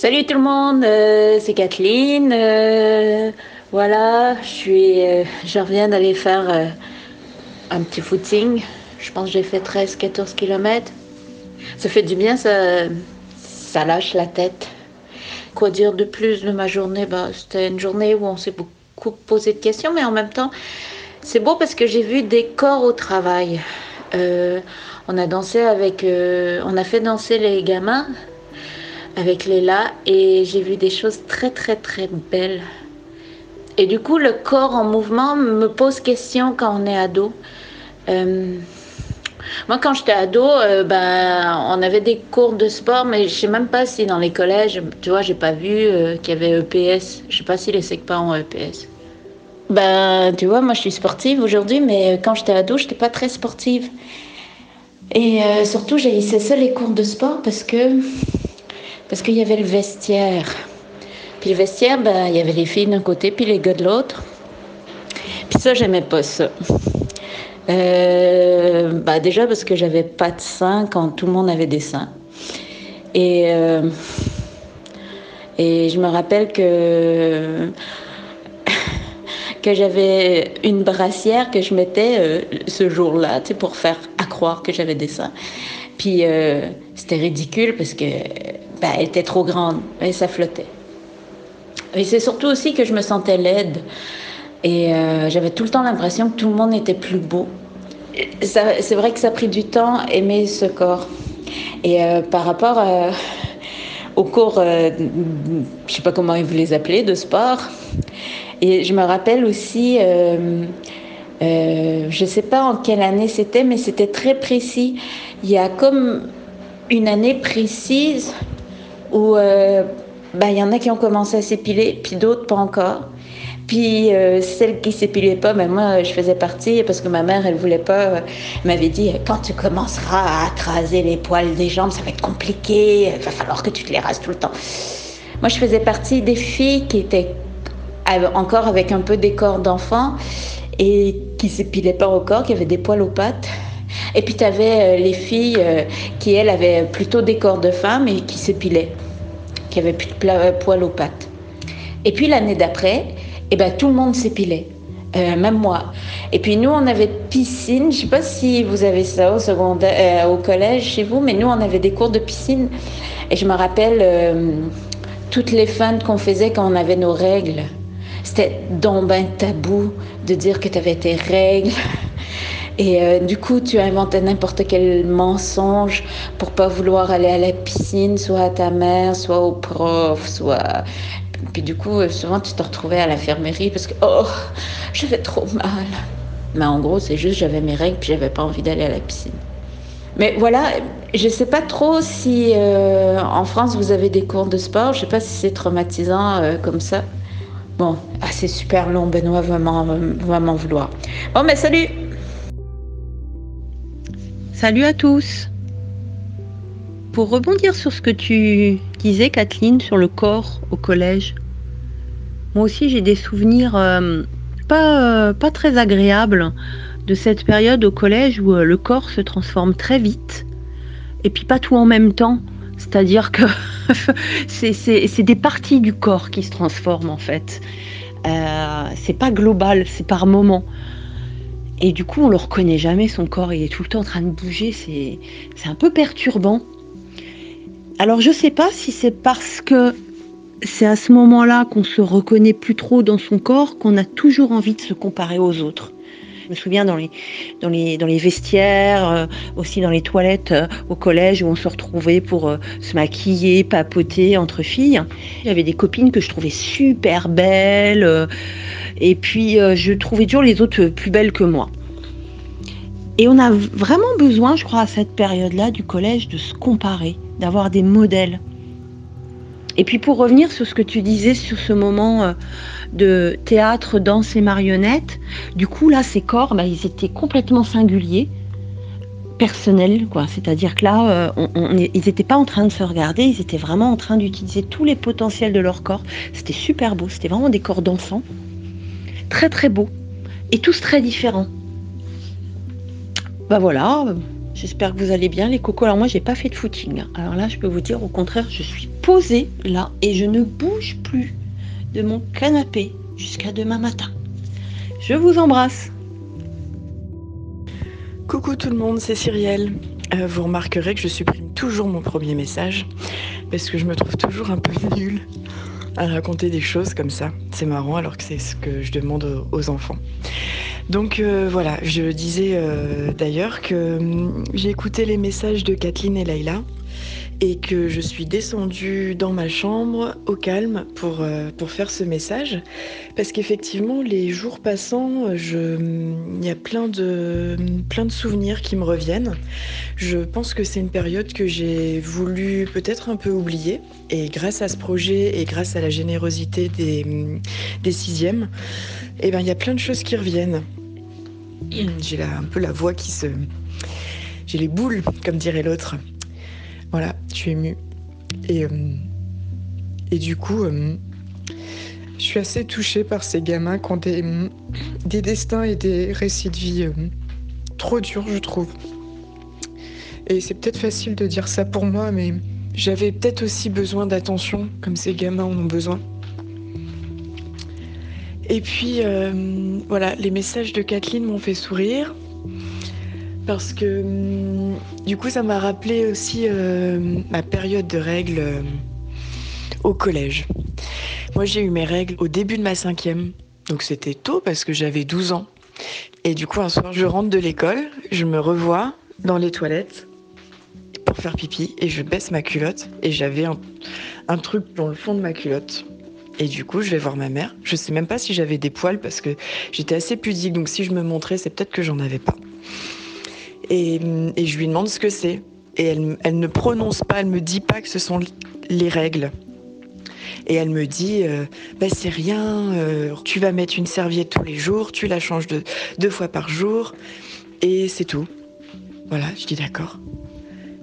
Salut tout le monde, euh, c'est Kathleen. Euh, voilà, je suis, euh, reviens d'aller faire un petit footing. Je pense que j'ai fait 13-14 km. Ça fait du bien, ça, ça lâche la tête. Quoi dire de plus de ma journée? Bah, C'était une journée où on s'est beaucoup posé de questions, mais en même temps, c'est beau parce que j'ai vu des corps au travail. on a dansé avec, on a fait danser les gamins avec Léla et j'ai vu des choses très très très belles. Et du coup, le corps en mouvement me pose question quand on est ado. Euh, moi, quand j'étais ado, euh, ben, on avait des cours de sport, mais je sais même pas si dans les collèges, tu vois, j'ai pas vu euh, qu'il y avait EPS. Je sais pas si les SECPA ont EPS. Ben, tu vois, moi, je suis sportive aujourd'hui, mais quand j'étais ado, j'étais pas très sportive. Et surtout, j'ai ça les cours de sport parce que parce qu'il y avait le vestiaire. Puis le vestiaire, ben, il y avait les filles d'un côté, puis les gars de l'autre. Puis ça, j'aimais pas ça. Euh, bah déjà parce que j'avais pas de seins quand tout le monde avait des seins. Et, euh, et je me rappelle que, que j'avais une brassière que je mettais euh, ce jour-là, pour faire accroire que j'avais des seins. Puis c'était ridicule parce que elle était trop grande et ça flottait. Et c'est surtout aussi que je me sentais laide. Et euh, j'avais tout le temps l'impression que tout le monde était plus beau. C'est vrai que ça a pris du temps aimer ce corps. Et euh, par rapport euh, aux cours, je je sais pas comment vous les appelez, de sport, et je me rappelle aussi, je sais pas en quelle année c'était, mais c'était très précis. Il y a comme une année précise où euh, ben, il y en a qui ont commencé à s'épiler, puis d'autres pas encore. Puis euh, celles qui s'épilaient pas, ben moi je faisais partie parce que ma mère elle voulait pas, euh, m'avait dit quand tu commenceras à craser les poils des jambes, ça va être compliqué, il va falloir que tu te les rases tout le temps. Moi je faisais partie des filles qui étaient encore avec un peu des corps d'enfant et qui s'épilaient pas au corps, qui avaient des poils aux pattes. Et puis tu avais les filles qui, elles, avaient plutôt des corps de femmes et qui s'épilaient qui avait plus de euh, poils aux pattes. Et puis l'année d'après, eh ben, tout le monde s'épilait. Euh, même moi. Et puis nous, on avait piscine. Je sais pas si vous avez ça au secondaire, euh, au collège chez vous, mais nous, on avait des cours de piscine. Et je me rappelle toutes les feintes qu'on faisait quand on avait nos règles. C'était donc ben tabou de dire que tu avais tes règles. Et euh, du coup, tu inventais n'importe quel mensonge pour pas vouloir aller à la piscine, soit à ta mère, soit au prof, soit. Puis du coup, euh, souvent, tu te retrouvais à l'infirmerie parce que, oh, j'avais trop mal. Mais en gros, c'est juste j'avais mes règles puis j'avais pas envie d'aller à la piscine. Mais voilà, je sais pas trop si euh, en France vous avez des cours de sport. Je sais pas si c'est traumatisant comme ça. Bon, ah, c'est super long, Benoît va m'en vouloir. Bon, mais salut! Salut à tous. Pour rebondir sur ce que tu disais, Kathleen, sur le corps au collège, moi aussi j'ai des souvenirs euh, pas, euh, pas très agréables de cette période au collège où euh, le corps se transforme très vite et puis pas tout en même temps. C'est-à-dire que c'est des parties du corps qui se transforment en fait. c'est pas global, c'est par moment. Et du coup, on le reconnaît jamais, son corps, il est tout le temps en train de bouger, c'est un peu perturbant. Alors, je sais pas si c'est parce que c'est à ce moment-là qu'on se reconnaît plus trop dans son corps qu'on a toujours envie de se comparer aux autres. Je me souviens dans les vestiaires, euh, aussi dans les toilettes euh, au collège où on se retrouvait pour euh, se maquiller, papoter entre filles. Il y avait des copines que je trouvais super belles et puis je trouvais toujours les autres plus belles que moi. Et on a vraiment besoin, je crois, à cette période-là du collège de se comparer, d'avoir des modèles. Et puis pour revenir sur ce que tu disais sur ce moment de théâtre, danse et marionnettes. Du coup, là, ces corps, bah, ils étaient complètement singuliers, personnels, quoi. C'est-à-dire que là, euh, ils n'étaient pas en train de se regarder, ils étaient vraiment en train d'utiliser tous les potentiels de leur corps. C'était super beau, c'était vraiment des corps d'enfants. Très, très beau. et tous très différents. Bah voilà, j'espère que vous allez bien les cocos. Alors moi j'ai pas fait de footing. Alors là je peux vous dire au contraire je suis posée là et je ne bouge plus de mon canapé jusqu'à demain matin. Je vous embrasse. Coucou tout le monde, c'est Cyrielle. Euh, vous remarquerez que je supprime toujours mon premier message parce que je me trouve toujours un peu nulle à raconter des choses comme ça. C'est marrant alors que c'est ce que je demande aux enfants. Donc euh, voilà, je disais euh, d'ailleurs que hum, j'ai écouté les messages de Kathleen et Layla et que je suis descendue dans ma chambre au calme pour, euh, faire ce message. Parce qu'effectivement, les jours passant, je, il y a plein de, plein de souvenirs qui me reviennent. Je pense que c'est une période que j'ai voulu peut-être un peu oublier. Et grâce à ce projet et grâce à la générosité des, des sixièmes, eh ben, il y a plein de choses qui reviennent. J'ai un peu la voix qui se... J'ai les boules, comme dirait l'autre. Voilà, je suis émue. Et, euh, et du coup, euh, je suis assez touchée par ces gamins qui ont des, des destins et des récits de vie euh, trop durs, je trouve. Et c'est peut-être facile de dire ça pour moi, mais j'avais peut-être aussi besoin d'attention, comme ces gamins en ont besoin. Et puis, voilà, les messages de Kathleen m'ont fait sourire parce que hum, du coup ça m'a rappelé aussi euh, ma période de règles euh, au collège. Moi j'ai eu mes règles au début de ma cinquième, donc c'était tôt parce que j'avais 12 ans. Et du coup un soir je rentre de l'école, je me revois dans les toilettes pour faire pipi et je baisse ma culotte et j'avais un truc dans le fond de ma culotte. Et du coup, je vais voir ma mère. Je sais même pas si j'avais des poils parce que j'étais assez pudique. Donc si je me montrais, c'est peut-être que j'en avais pas. Et, je lui demande ce que c'est. Et elle, ne prononce pas, elle me dit pas que ce sont les règles. Et elle me dit, euh, bah, c'est rien, euh, tu vas mettre une serviette tous les jours, tu la changes deux fois par jour, et c'est tout. Voilà, je dis d'accord.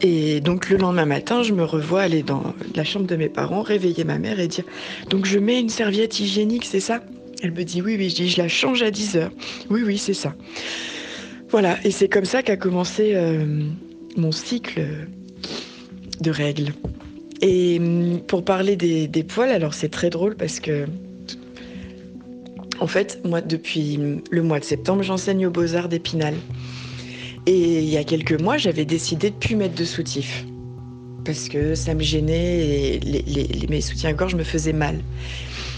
Et donc le lendemain matin, je me revois aller dans la chambre de mes parents, réveiller ma mère et dire, donc je mets une serviette hygiénique, c'est ça? Elle me dit, oui, oui, je dis, je la change à 10 heures. Oui, oui, c'est ça. Voilà, et c'est comme ça qu'a commencé euh, mon cycle de règles. Et hum, pour parler des, poils, alors c'est très drôle parce que, en fait, moi, depuis le mois de septembre, j'enseigne aux Beaux-Arts d'Épinal. Et il y a quelques mois, j'avais décidé de plus mettre de soutif. Parce que ça me gênait et mes soutiens-gorge me faisaient mal.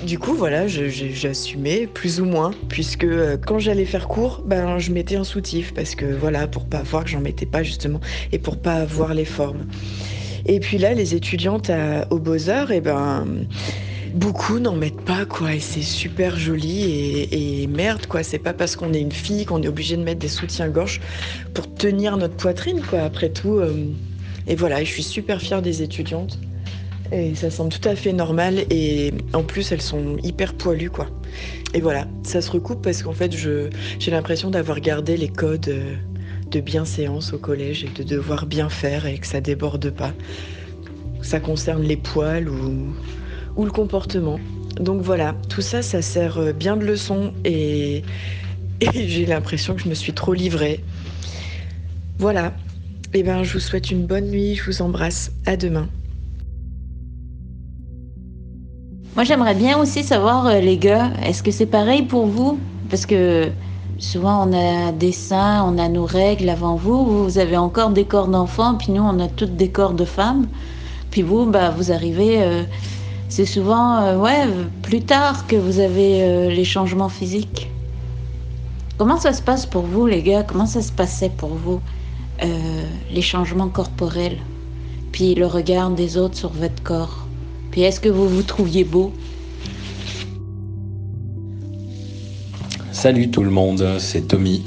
Du coup, voilà, j'assumais plus ou moins, puisque euh, quand j'allais faire cours, ben, je mettais un soutif, parce que voilà, pour pas voir que j'en mettais pas justement, et pour pas voir les formes. Et puis là, les étudiantes aux Beaux-Arts, et eh ben beaucoup n'en mettent pas quoi et c'est super joli et, merde quoi c'est pas parce qu'on est une fille qu'on est obligé de mettre des soutiens-gorge pour tenir notre poitrine quoi après tout euh. et voilà je suis super fière des étudiantes et ça semble tout à fait normal et en plus elles sont hyper poilues quoi. Et voilà, ça se recoupe parce qu'en fait j'ai l'impression d'avoir gardé les codes euh, de bienséance au collège et de devoir bien faire et que ça déborde pas. Ça concerne les poils ou, ou le comportement. Donc voilà, tout ça, ça sert euh, bien de leçon et, j'ai l'impression que je me suis trop livrée. Voilà. Eh ben, je vous souhaite une bonne nuit, je vous embrasse. À demain. Moi, j'aimerais bien aussi savoir, euh, les gars, est-ce que c'est pareil pour vous? Parce que souvent, on a des seins, on a nos règles avant vous. Vous avez encore des corps d'enfants, puis nous, on a toutes des corps de femmes. Puis vous, bah, vous arrivez. Euh, c'est souvent, euh, ouais, plus tard que vous avez les changements physiques. Comment ça se passe pour vous, les gars? Comment ça se passait pour vous, les changements corporels? Puis le regard des autres sur votre corps? Et est-ce que vous vous trouviez beau? Salut tout le monde, c'est Tommy.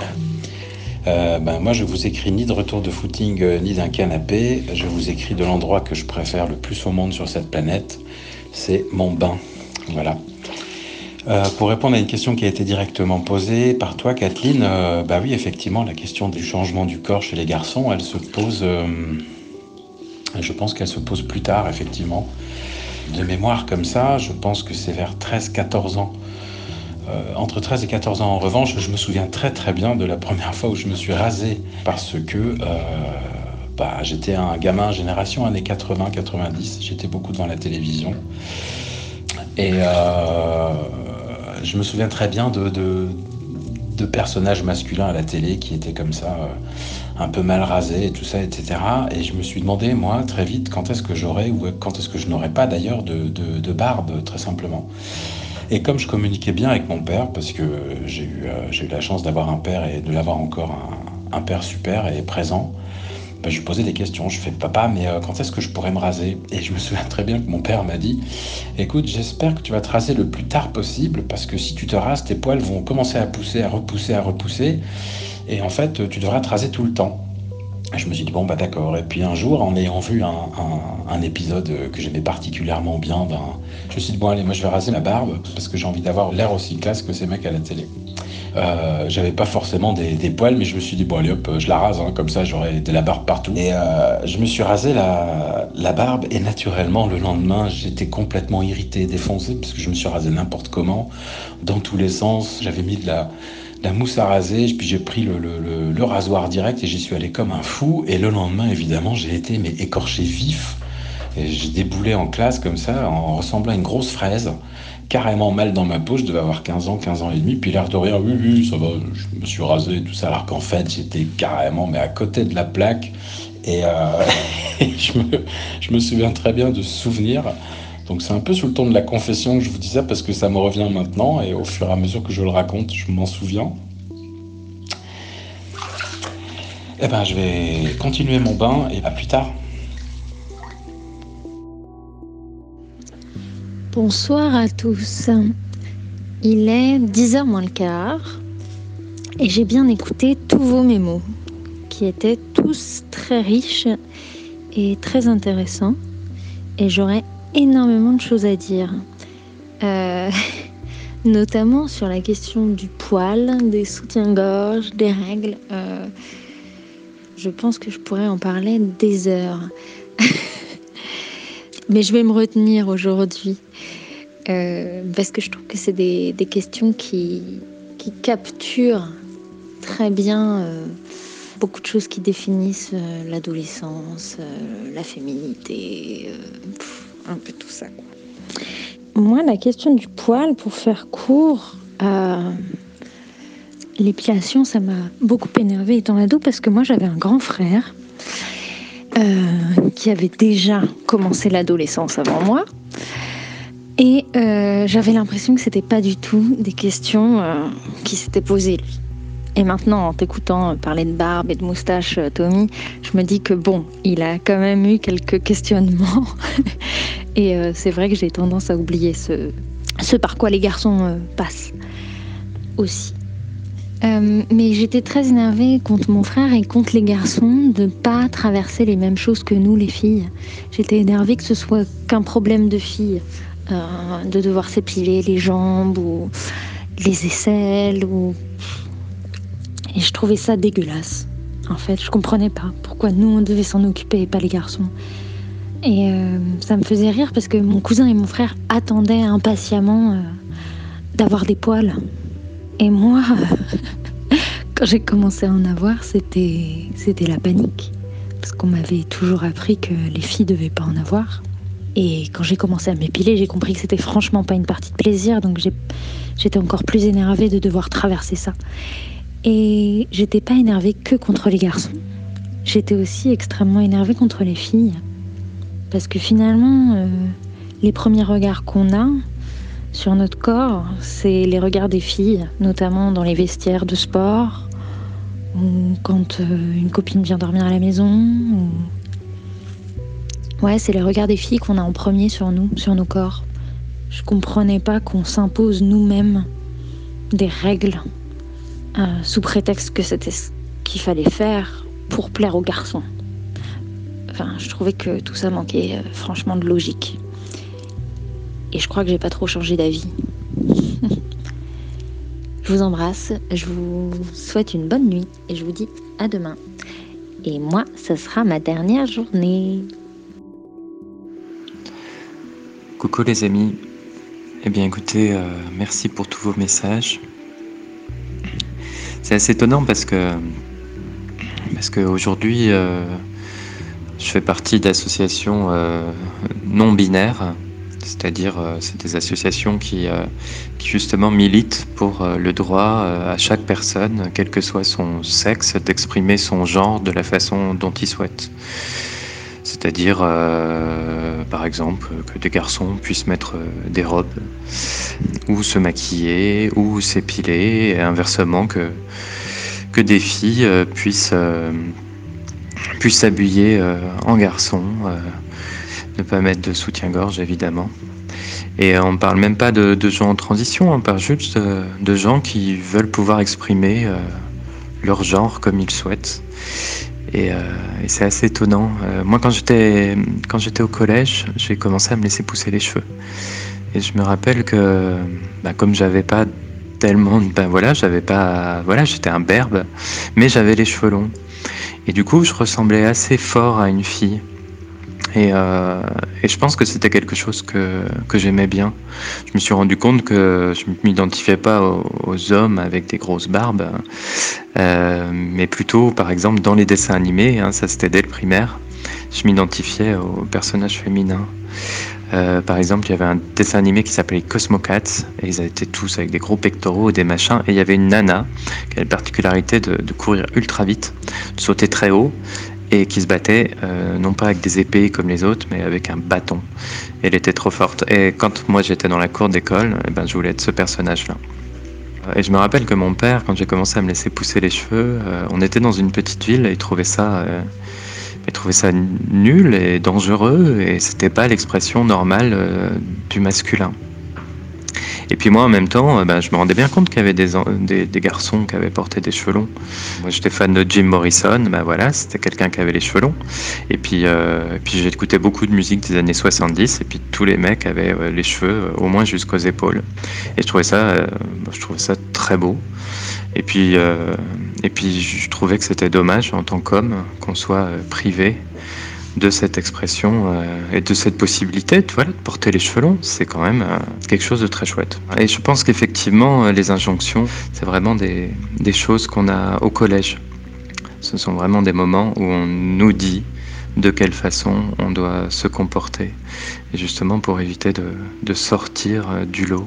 Euh, ben moi, je vous écris ni de retour de footing euh, ni d'un canapé. Je vous écris de l'endroit que je préfère le plus au monde sur cette planète. C'est mon bain. Voilà. Euh, pour répondre à une question qui a été directement posée par toi, Kathleen, bah oui, effectivement, la question du changement du corps chez les garçons, elle se pose. je pense qu'elle se pose plus tard, effectivement de mémoire comme ça, je pense que c'est vers 13-14 ans Euh, entre 13 et 14 ans, en revanche, je me souviens très très bien de la première fois où je me suis rasé parce que euh, j'étais un gamin génération années 80-90, j'étais beaucoup devant la télévision. Et euh, je me souviens très bien de, personnages masculins à la télé qui étaient comme ça, un peu mal rasés et tout ça, etc. Et je me suis demandé, moi, très vite, quand est-ce que j'aurais, ou quand est-ce que je n'aurais pas d'ailleurs de, barbe, très simplement. Et comme je communiquais bien avec mon père, parce que j'ai eu, euh, eu la chance d'avoir un père et de l'avoir encore un, père super et présent, bah, je lui posais des questions. Je fais papa, mais euh, quand est-ce que je pourrais me raser? Et je me souviens très bien que mon père m'a dit écoute, j'espère que tu vas te raser le plus tard possible parce que si tu te rases, tes poils vont commencer à pousser, à repousser, à repousser. Et en fait, tu devras te raser tout le temps. Je me suis dit, bon, bah d'accord. Et puis un jour, en ayant vu un, épisode que j'aimais particulièrement bien, ben, je me suis dit, bon, allez, moi je vais raser ma barbe parce que j'ai envie d'avoir l'air aussi classe que ces mecs à la télé. Euh, j'avais pas forcément des, poils, mais je me suis dit, bon, allez hop, je la rase, hein, comme ça j'aurai de la barbe partout. Et euh, je me suis rasé la, barbe, et naturellement, le lendemain, j'étais complètement irrité, défoncé, parce que je me suis rasé n'importe comment, dans tous les sens. J'avais mis de la mousse à raser, puis j'ai pris le, rasoir direct et j'y suis allé comme un fou. Et le lendemain, évidemment, j'ai été mais écorché vif. Et j'ai déboulé en classe comme ça, en ressemblant à une grosse fraise, carrément mal dans ma peau. Je devais avoir 15 ans, 15 ans et demi. Puis l'air de rien, oui, oui, ça va, je me suis rasé et tout ça. Alors qu'en fait, j'étais carrément mais à côté de la plaque. Et, euh, je, me, je me souviens très bien de ce souvenir. Donc c'est un peu sous le ton de la confession que je vous dis ça parce que ça me revient maintenant et au fur et à mesure que je le raconte, je m'en souviens. Eh ben, je vais continuer mon bain et à plus tard. Bonsoir à tous. Il est 10h moins le quart et j'ai bien écouté tous vos mémos qui étaient tous très riches et très intéressants et j'aurais énormément de choses à dire. Euh, notamment sur la question du poil, des soutiens-gorge, des règles. Euh, je pense que je pourrais en parler des heures. Mais je vais me retenir aujourd'hui. Euh, parce que je trouve que c'est des, questions qui, qui, capturent très bien beaucoup de choses qui définissent l'adolescence, la féminité un peu tout ça. Moi, la question du poil, pour faire court, euh, l'épilation, ça m'a beaucoup énervé étant ado parce que moi, j'avais un grand frère euh, qui avait déjà commencé l'adolescence avant moi. Et euh, j'avais l'impression que c'était pas du tout des questions qui s'étaient posées. Et maintenant, en t'écoutant parler de barbe et de moustache, euh, Tommy, je me dis que bon, il a quand même eu quelques questionnements. et euh, c'est vrai que j'ai tendance à oublier ce, par quoi les garçons euh, passent aussi. Mais j'étais très énervée contre mon frère et contre les garçons de pas traverser les mêmes choses que nous, les filles. J'étais énervée que ce soit qu'un problème de filles, de devoir s'épiler les jambes ou les aisselles et je trouvais ça dégueulasse. En fait, je comprenais pas pourquoi nous on devait s'en occuper et pas les garçons. Et euh, ça me faisait rire parce que mon cousin et mon frère attendaient impatiemment euh, d'avoir des poils. Et moi, quand j'ai commencé à en avoir, c'était c'était la panique parce qu'on m'avait toujours appris que les filles devaient pas en avoir. Et quand j'ai commencé à m'épiler, j'ai compris que c'était franchement pas une partie de plaisir, donc j'étais encore plus énervée de devoir traverser ça. Et j'étais pas énervée que contre les garçons. J'étais aussi extrêmement énervée contre les filles. Parce que finalement, euh, les premiers regards qu'on a sur notre corps, c'est les regards des filles, notamment dans les vestiaires de sport, ou quand euh, une copine vient dormir à la maison. Ouais, c'est les regards des filles qu'on a en premier sur nous, sur nos corps. Je comprenais pas qu'on s'impose nous-mêmes des règles euh, sous prétexte que c'était ce qu'il fallait faire pour plaire aux garçons. Enfin, je trouvais que tout ça manquait euh, franchement de logique. Et je crois que j'ai pas trop changé d'avis. je vous embrasse, je vous souhaite une bonne nuit et je vous dis à demain. Et moi, ce sera ma dernière journée. Coucou les amis, Eh bien écoutez, euh, merci pour tous vos messages. C'est assez étonnant parce que parce qu'aujourd'hui euh, je fais partie d'associations euh, non binaires, c'est-à-dire c'est des associations qui, qui justement militent pour le droit à chaque personne, quel que soit son sexe, d'exprimer son genre de la façon dont il souhaite. C'est-à-dire, euh, par exemple, que des garçons puissent mettre euh, des robes, ou se maquiller, ou s'épiler, et inversement, que, des filles euh, puissent puissent s'habiller en garçon, ne pas mettre de soutien-gorge évidemment. Et on ne parle même pas de, gens en transition, on parle juste de gens qui veulent pouvoir exprimer leur genre comme ils souhaitent. Euh, et, c'est assez étonnant. Euh, moi, quand j'étais quand j'étais au collège, j'ai commencé à me laisser pousser les cheveux. Et je me rappelle que, bah, comme j'avais pas tellement, ben voilà, j'avais pas, voilà, j'étais un berbe, mais j'avais les cheveux longs. Et du coup, je ressemblais assez fort à une fille. Euh, et, je pense que c'était quelque chose que, j'aimais bien. Je me suis rendu compte que je ne m'identifiais pas aux, hommes avec des grosses barbes, euh, mais plutôt, par exemple, dans les dessins animés, hein, ça c'était dès le primaire, je m'identifiais aux personnages féminins. Euh, par exemple, il y avait un dessin animé qui s'appelait Cosmocats, et ils étaient tous avec des gros pectoraux, des machins, et il y avait une nana qui avait la particularité de courir ultra vite, de sauter très haut, et qui se battait euh, non pas avec des épées comme les autres, mais avec un bâton. Elle était trop forte. Et quand moi j'étais dans la cour d'école, eh ben, je voulais être ce personnage-là. Et je me rappelle que mon père, quand j'ai commencé à me laisser pousser les cheveux, euh, on était dans une petite ville et il trouvait ça, euh, trouvait ça nul et dangereux et c'était pas l'expression normale du masculin. Et puis moi, en même temps, euh, ben, je me rendais bien compte qu'il y avait des, garçons qui avaient porté des cheveux longs. Moi, j'étais fan de Jim Morrison, ben voilà, c'était quelqu'un qui avait les cheveux longs. Et puis, euh, puis j'écoutais beaucoup de musique des années 70, et puis tous les mecs avaient euh, les cheveux au moins jusqu'aux épaules. Et je trouvais ça, je trouvais ça très beau. Et puis, et puis je trouvais que c'était dommage en tant qu'homme qu'on soit privé de cette expression euh, et de cette possibilité de porter les cheveux longs, c'est quand même euh, quelque chose de très chouette. Et je pense qu'effectivement, euh, les injonctions, c'est vraiment des, choses qu'on a au collège. Ce sont vraiment des moments où on nous dit de quelle façon on doit se comporter, et justement pour éviter de, sortir du lot.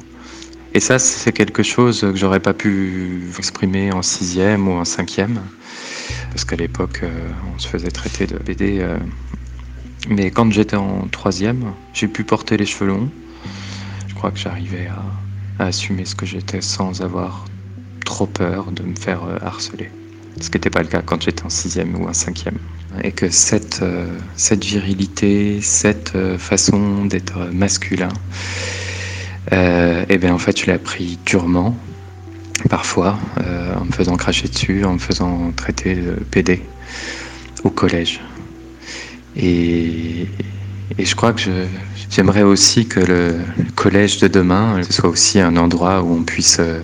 Et ça, c'est quelque chose que j'aurais pas pu exprimer en sixième ou en cinquième, parce qu'à l'époque, on se faisait traiter de BD mais quand j'étais en troisième, j'ai pu porter les cheveux longs. Je crois que j'arrivais à, assumer ce que j'étais sans avoir trop peur de me faire euh, harceler. Ce qui n'était pas le cas quand j'étais en sixième ou en cinquième. Et que cette, euh, virilité, cette euh, façon d'être masculin, eh bien en fait je l'ai appris durement, parfois, en me faisant cracher dessus, en me faisant traiter de PD au collège. Et, je crois que j'aimerais aussi que le, collège de demain ce soit aussi un endroit où on puisse euh,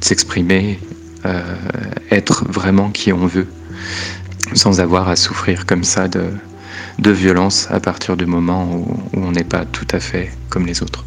s'exprimer, euh, être vraiment qui on veut, sans avoir à souffrir comme ça de, violence à partir du moment où on n'est pas tout à fait comme les autres.